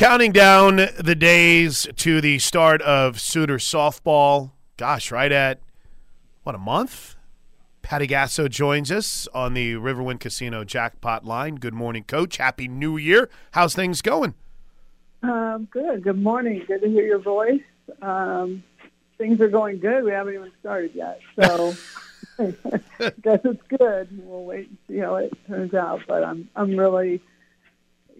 Counting down the days to the start of Sooner softball. Gosh, right at what a month. Patty Gasso joins us on the Riverwind Casino jackpot line. Good morning, Coach. Happy New Year. How's things going? Um, good. Good morning. Good to hear your voice. Um, things are going good. We haven't even started yet, so guess it's good. We'll wait and see how it turns out. But I'm I'm really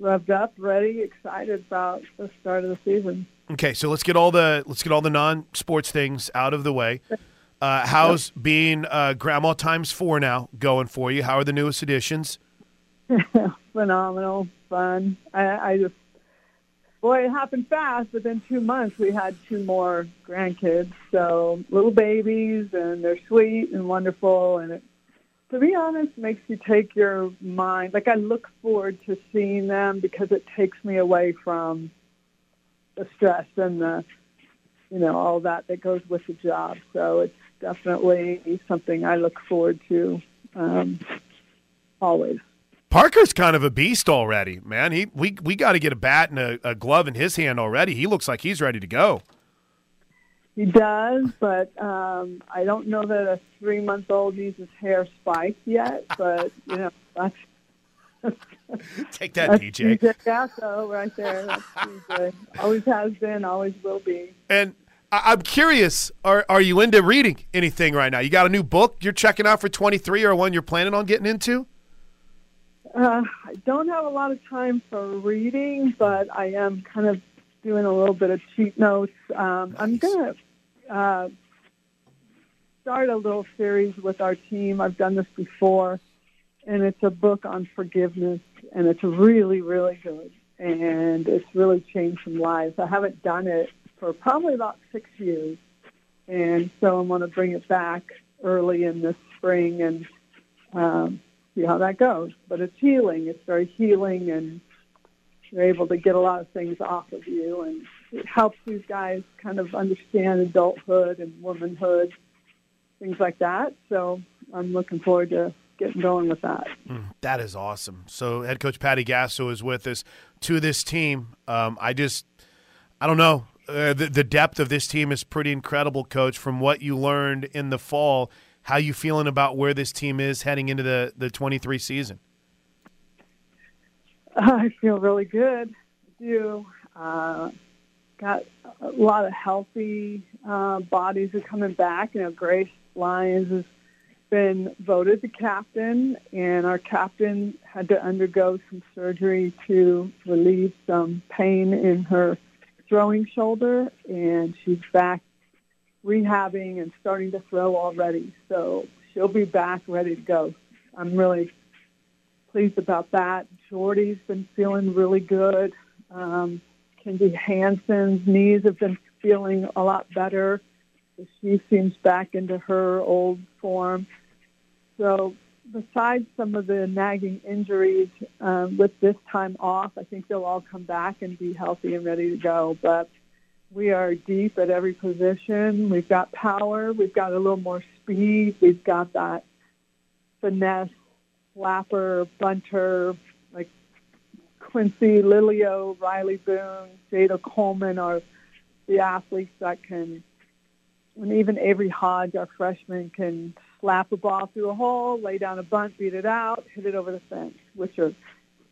revved up, ready, excited about the start of the season. Okay, so let's get all the let's get all the non-sports things out of the way. Uh, how's being uh, grandma times four now going for you? How are the newest additions? Phenomenal, fun. I, I just boy, it happened fast. Within two months, we had two more grandkids. So little babies, and they're sweet and wonderful, and it to be honest, makes you take your mind. Like I look forward to seeing them because it takes me away from the stress and the, you know, all that that goes with the job. So it's definitely something I look forward to um, always. Parker's kind of a beast already, man. He we we got to get a bat and a, a glove in his hand already. He looks like he's ready to go. He does, but um, I don't know that a three month old needs his hair spiked yet. But you know, that's take that, that's DJ. DJ Gasso right there. That's DJ. Always has been, always will be. And I- I'm curious, are are you into reading anything right now? You got a new book you're checking out for 23, or one you're planning on getting into? Uh, I don't have a lot of time for reading, but I am kind of doing a little bit of cheat notes. Um, nice. I'm going to uh, start a little series with our team. I've done this before, and it's a book on forgiveness, and it's really, really good. And it's really changed some lives. I haven't done it for probably about six years, and so I'm going to bring it back early in this spring and um, see how that goes. But it's healing. It's very healing and you're able to get a lot of things off of you, and it helps these guys kind of understand adulthood and womanhood, things like that. So I'm looking forward to getting going with that. Mm, that is awesome. So head coach Patty Gasso is with us to this team. Um, I just, I don't know. Uh, the, the depth of this team is pretty incredible, coach. From what you learned in the fall, how you feeling about where this team is heading into the the 23 season? I feel really good. I do. Uh, got a lot of healthy uh, bodies are coming back. You know, Grace Lyons has been voted the captain, and our captain had to undergo some surgery to relieve some pain in her throwing shoulder, and she's back rehabbing and starting to throw already. So she'll be back ready to go. I'm really pleased about that. Jordy's been feeling really good. Um, Kinzie Hansen's knees have been feeling a lot better. She seems back into her old form. So besides some of the nagging injuries um, with this time off, I think they'll all come back and be healthy and ready to go. But we are deep at every position. We've got power. We've got a little more speed. We've got that finesse Slapper, Bunter, like Quincee, Lilio, Rylie Boone, Jayda Coleman are the athletes that can, and even Avery Hodge, our freshman, can slap a ball through a hole, lay down a bunt, beat it out, hit it over the fence, which are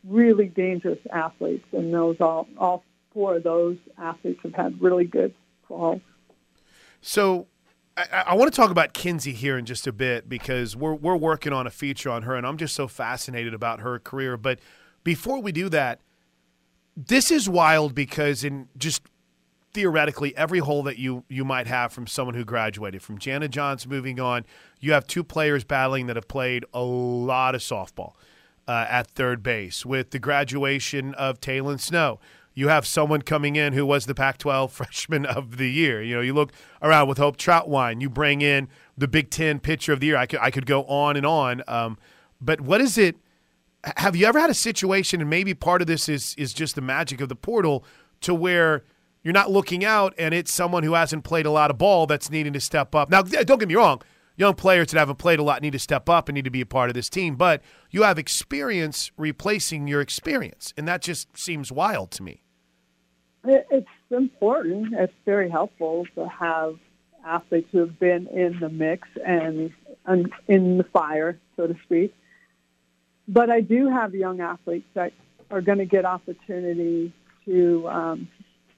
really dangerous athletes. And those all, all four of those athletes have had really good falls. So I, I want to talk about Kinzie here in just a bit because we're we're working on a feature on her, and I'm just so fascinated about her career. But before we do that, this is wild because in just theoretically every hole that you you might have from someone who graduated from Jana Johns moving on, you have two players battling that have played a lot of softball uh, at third base with the graduation of Taylon Snow you have someone coming in who was the Pac 12 freshman of the year. You know, you look around with Hope Trautwein, you bring in the Big Ten pitcher of the year. I could, I could go on and on. Um, but what is it? Have you ever had a situation, and maybe part of this is, is just the magic of the portal, to where you're not looking out and it's someone who hasn't played a lot of ball that's needing to step up? Now, don't get me wrong young players that haven't played a lot need to step up and need to be a part of this team. But you have experience replacing your experience, and that just seems wild to me. Important. It's very helpful to have athletes who have been in the mix and, and in the fire, so to speak. But I do have young athletes that are going to get opportunity to um,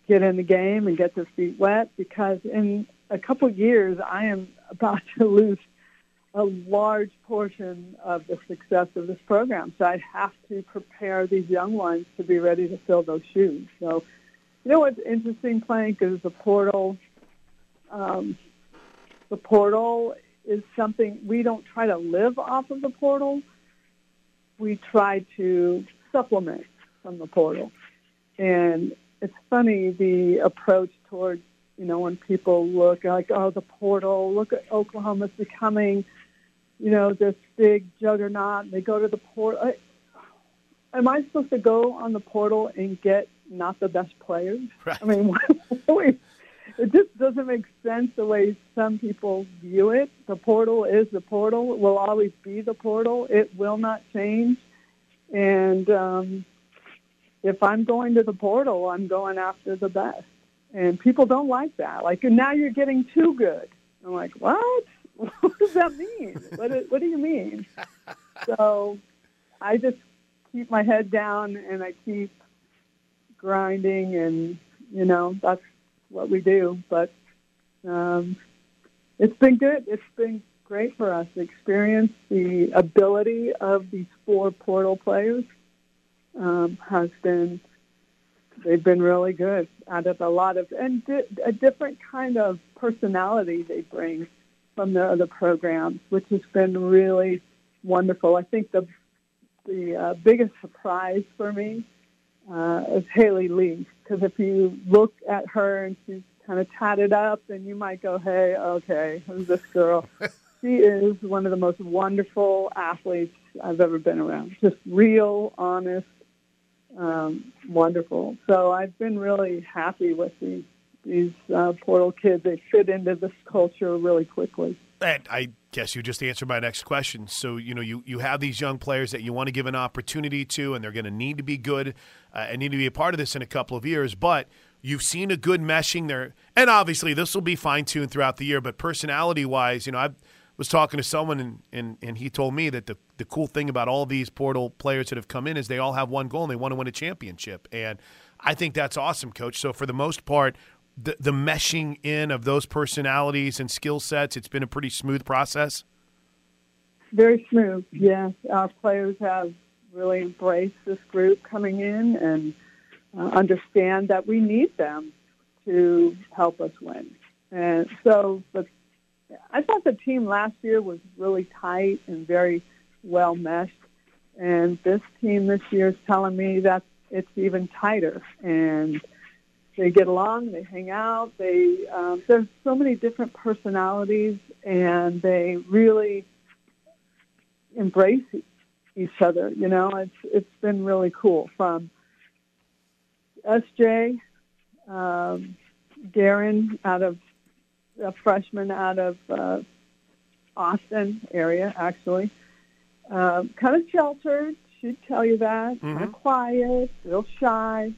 get in the game and get their feet wet because in a couple of years I am about to lose a large portion of the success of this program. So I have to prepare these young ones to be ready to fill those shoes. So, you know what's interesting, Plank, is the portal. Um, the portal is something we don't try to live off of the portal. We try to supplement from the portal. And it's funny the approach towards, you know, when people look like, oh, the portal, look at Oklahoma's becoming – you know, this big juggernaut. They go to the portal. Am I supposed to go on the portal and get not the best players? Right. I mean, it just doesn't make sense the way some people view it. The portal is the portal. It will always be the portal. It will not change. And um, if I'm going to the portal, I'm going after the best. And people don't like that. Like, now you're getting too good. I'm like, what? what does that mean? what, what do you mean? So I just keep my head down and I keep grinding, and you know that's what we do. But um, it's been good. It's been great for us to experience the ability of these four portal players. Um, has been they've been really good out of a lot of and di- a different kind of personality they bring from their other programs, which has been really wonderful. I think the the uh, biggest surprise for me uh, is Haley Lee, because if you look at her and she's kind of tatted up, then you might go, "Hey, okay, who's this girl?" she is one of the most wonderful athletes I've ever been around. Just real, honest, um, wonderful. So I've been really happy with the these uh, portal kids. They fit into this culture really quickly. And I guess you just answered my next question. So, you know, you, you have these young players that you want to give an opportunity to, and they're going to need to be good uh, and need to be a part of this in a couple of years. But you've seen a good meshing there. And obviously, this will be fine tuned throughout the year. But personality wise, you know, I was talking to someone, and, and, and he told me that the, the cool thing about all these portal players that have come in is they all have one goal and they want to win a championship. And I think that's awesome, coach. So, for the most part, the, the meshing in of those personalities and skill sets, it's been a pretty smooth process? Very smooth, yes. Our players have really embraced this group coming in and uh, understand that we need them to help us win. And so I thought the team last year was really tight and very well meshed. And this team this year is telling me that it's even tighter. And they get along, they hang out, they um, there's so many different personalities, and they really embrace each other. You know, it's it's been really cool. From SJ, um, Geurin out of a freshman out of uh, Austin area, actually, uh, kind of sheltered. She'd tell you that, mm-hmm. kind of quiet, real shy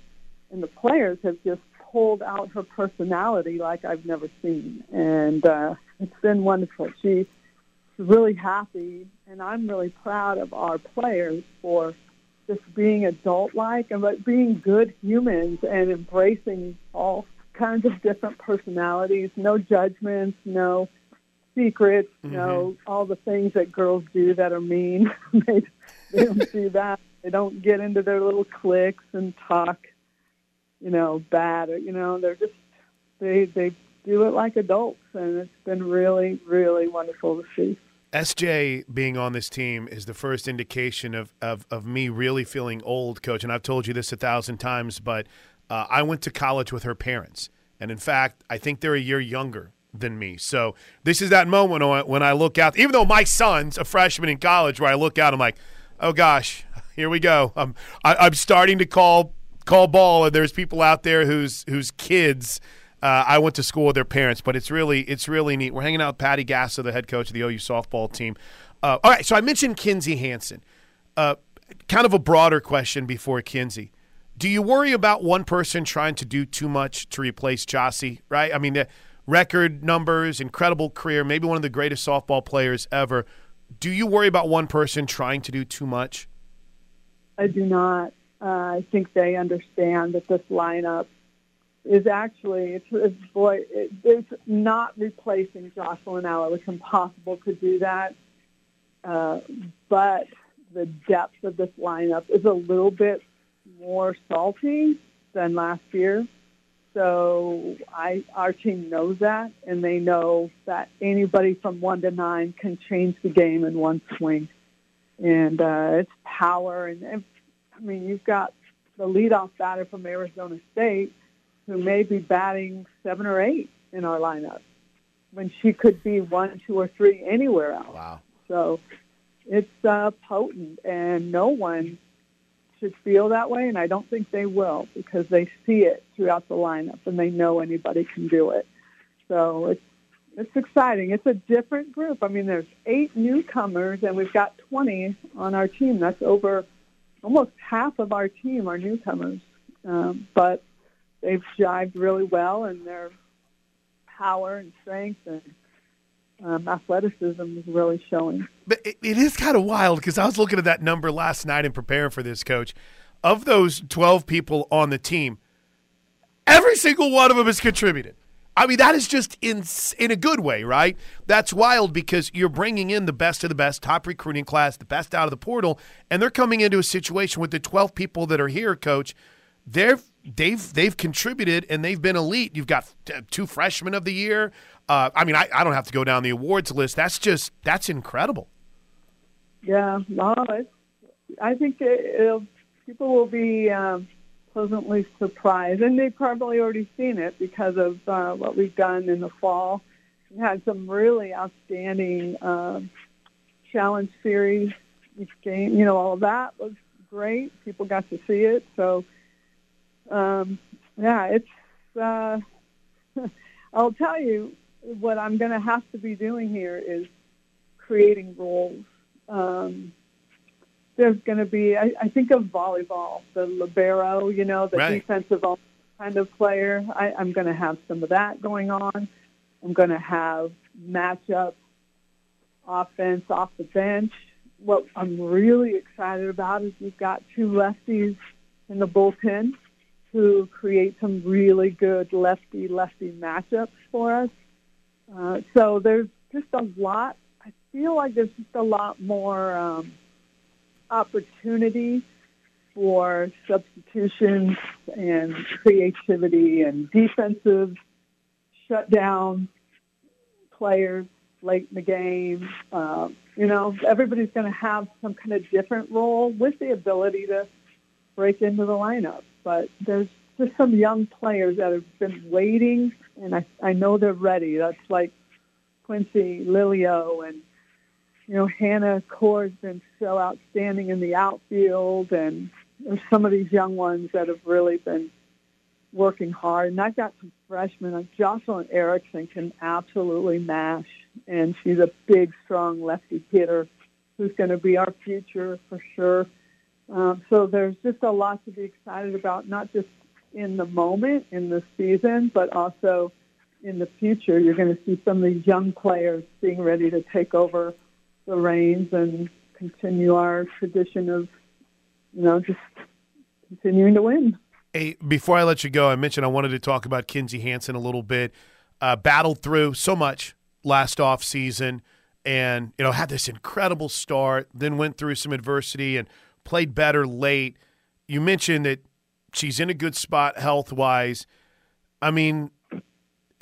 and the players have just pulled out her personality like I've never seen, and uh, it's been wonderful. She's really happy, and I'm really proud of our players for just being adult-like and but being good humans and embracing all kinds of different personalities. No judgments, no secrets, mm-hmm. no all the things that girls do that are mean. they, they don't do that. They don't get into their little cliques and talk you know, bad or, you know, they're just, they, they do it like adults. And it's been really, really wonderful to see. SJ being on this team is the first indication of, of, of me really feeling old, coach. And I've told you this a thousand times, but uh, I went to college with her parents. And in fact, I think they're a year younger than me. So this is that moment when I look out, even though my son's a freshman in college, where I look out, I'm like, oh gosh, here we go. I'm, I, am i am starting to call call ball, and there's people out there whose whose kids. Uh, I went to school with their parents, but it's really it's really neat. We're hanging out with Patty Gasso, the head coach of the OU softball team. Uh, all right, so I mentioned Kinzie Hansen. Uh, kind of a broader question before Kinzie. Do you worry about one person trying to do too much to replace Jossie? Right? I mean, the record numbers, incredible career, maybe one of the greatest softball players ever. Do you worry about one person trying to do too much? I do not. Uh, I think they understand that this lineup is actually it's, it's boy it, it's not replacing Jocelyn Alo. It's impossible to do that. Uh, but the depth of this lineup is a little bit more salty than last year. So I, our team knows that, and they know that anybody from one to nine can change the game in one swing. And uh, it's power, and, and I mean, you've got the leadoff batter from Arizona State who may be batting seven or eight in our lineup when she could be one, two, or three anywhere else. Wow. So it's uh, potent, and no one should feel that way, and I don't think they will because they see it throughout the lineup and they know anybody can do it. So it's it's exciting. It's a different group. I mean, there's eight newcomers, and we've got 20 on our team. That's over almost half of our team are newcomers, um, but they've jived really well, and their power and strength and um, athleticism is really showing. But it, it is kind of wild because I was looking at that number last night and preparing for this, coach. Of those 12 people on the team, every single one of them has contributed. I mean, that is just in in a good way, right? That's wild because you're bringing in the best of the best, top recruiting class, the best out of the portal, and they're coming into a situation with the 12 people that are here, coach. They're they've they've contributed and they've been elite. You've got two freshmen of the year. Uh, I mean, I, I don't have to go down the awards list. That's just that's incredible. Yeah, no, I think it, people will be um, pleasantly surprised, and they've probably already seen it because of uh, what we've done in the fall. We had some really outstanding um, challenge series each game. You know, all of that was great. People got to see it, so um, yeah, it's. Uh, I'll tell you what I'm going to have to be doing here is creating roles. Um, there's going to be, I, I think of volleyball, the libero, you know, the right. defensive kind of player. I, I'm going to have some of that going on. I'm going to have matchup offense off the bench. What I'm really excited about is we've got two lefties in the bullpen who create some really good lefty-lefty matchups for us. Uh, so there's just a lot. I feel like there's just a lot more um, opportunity for substitutions and creativity and defensive shutdown players late in the game. Uh, you know, everybody's going to have some kind of different role with the ability to break into the lineup. But there's just some young players that have been waiting, and I, I know they're ready. That's like Quincy Lilio and, you know, Hannah Coor's been so outstanding in the outfield, and some of these young ones that have really been working hard. And I've got some freshmen. Like Jocelyn Erickson can absolutely mash, and she's a big, strong lefty hitter who's going to be our future for sure. Um, so there's just a lot to be excited about, not just in the moment, in the season, but also in the future. You're going to see some of these young players being ready to take over the reins and continue our tradition of, you know, just continuing to win. Hey, before I let you go, I mentioned I wanted to talk about Kinzie Hansen a little bit. Uh, battled through so much last off season, and you know had this incredible start. Then went through some adversity and played better late. You mentioned that she's in a good spot health wise. I mean,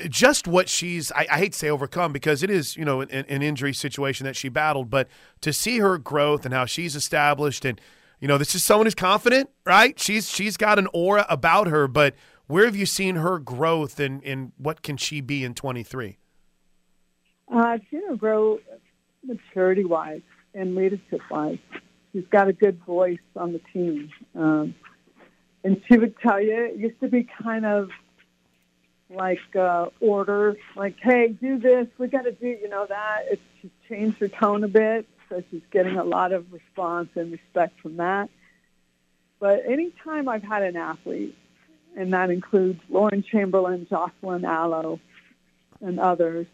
just what she's, I, I, hate to say overcome because it is, you know, an, an, injury situation that she battled, but to see her growth and how she's established and, you know, this is someone who's confident, right? She's, she's got an aura about her, but where have you seen her growth and, and what can she be in 23? Uh, I've seen her grow maturity wise and leadership wise she's got a good voice on the team. Um, and she would tell you it used to be kind of like uh, order, like, hey, do this, we got to do, you know, that. It's, she's changed her tone a bit, so she's getting a lot of response and respect from that. But anytime I've had an athlete, and that includes Lauren Chamberlain, Jocelyn Alo, and others,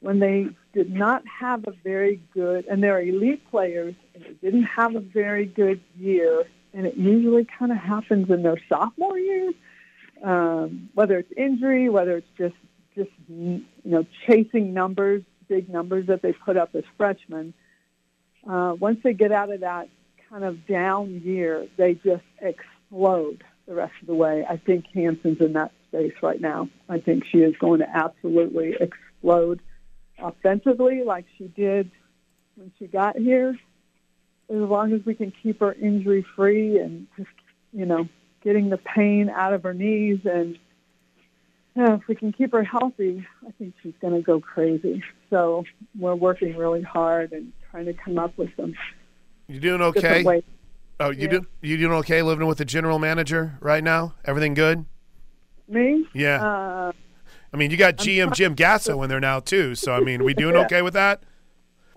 when they did not have a very good, and they're elite players, and they didn't have a very good year, and it usually kind of happens in their sophomore year, um, whether it's injury, whether it's just just you know chasing numbers, big numbers that they put up as freshmen. Uh, once they get out of that kind of down year, they just explode the rest of the way. I think Hansen's in that space right now. I think she is going to absolutely explode offensively like she did when she got here. As long as we can keep her injury free and just, you know, getting the pain out of her knees and yeah, if we can keep her healthy, I think she's going to go crazy. So we're working really hard and trying to come up with some. You doing okay? Oh, you yeah. do you doing okay living with the general manager right now? Everything good? Me? Yeah. Uh, I mean, you got GM Jim Gasso in there now too. So I mean, we doing yeah. okay with that?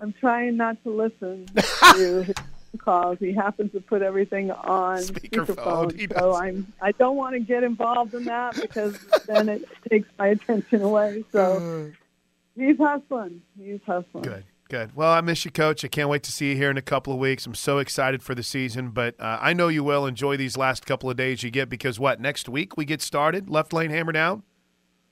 I'm trying not to listen to calls. He happens to put everything on speakerphone, speakerphone so I'm I don't want to get involved in that because then it takes my attention away. So uh. he's hustling. He's hustling. Good. Good. Well, I miss you, Coach. I can't wait to see you here in a couple of weeks. I'm so excited for the season, but uh, I know you will enjoy these last couple of days you get because what next week we get started. Left lane hammer down.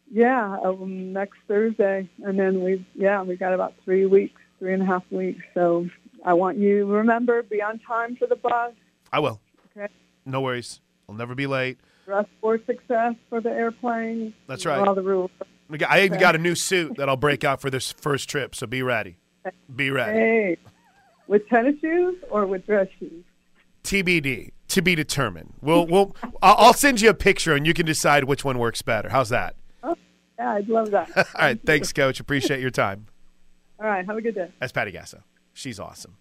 Yeah, um, next Thursday, and then we yeah we got about three weeks, three and a half weeks. So I want you to remember be on time for the bus. I will. Okay. No worries. I'll never be late. Dress for success for the airplane. That's right. All the rules. I even got a new suit that I'll break out for this first trip, so be ready. Be ready. Hey, with tennis shoes or with dress shoes? TBD, to be determined. We'll, we'll, I'll send you a picture and you can decide which one works better. How's that? Oh, yeah, I'd love that. All right, thanks, Coach. Appreciate your time. All right, have a good day. That's Patty Gasso. She's awesome.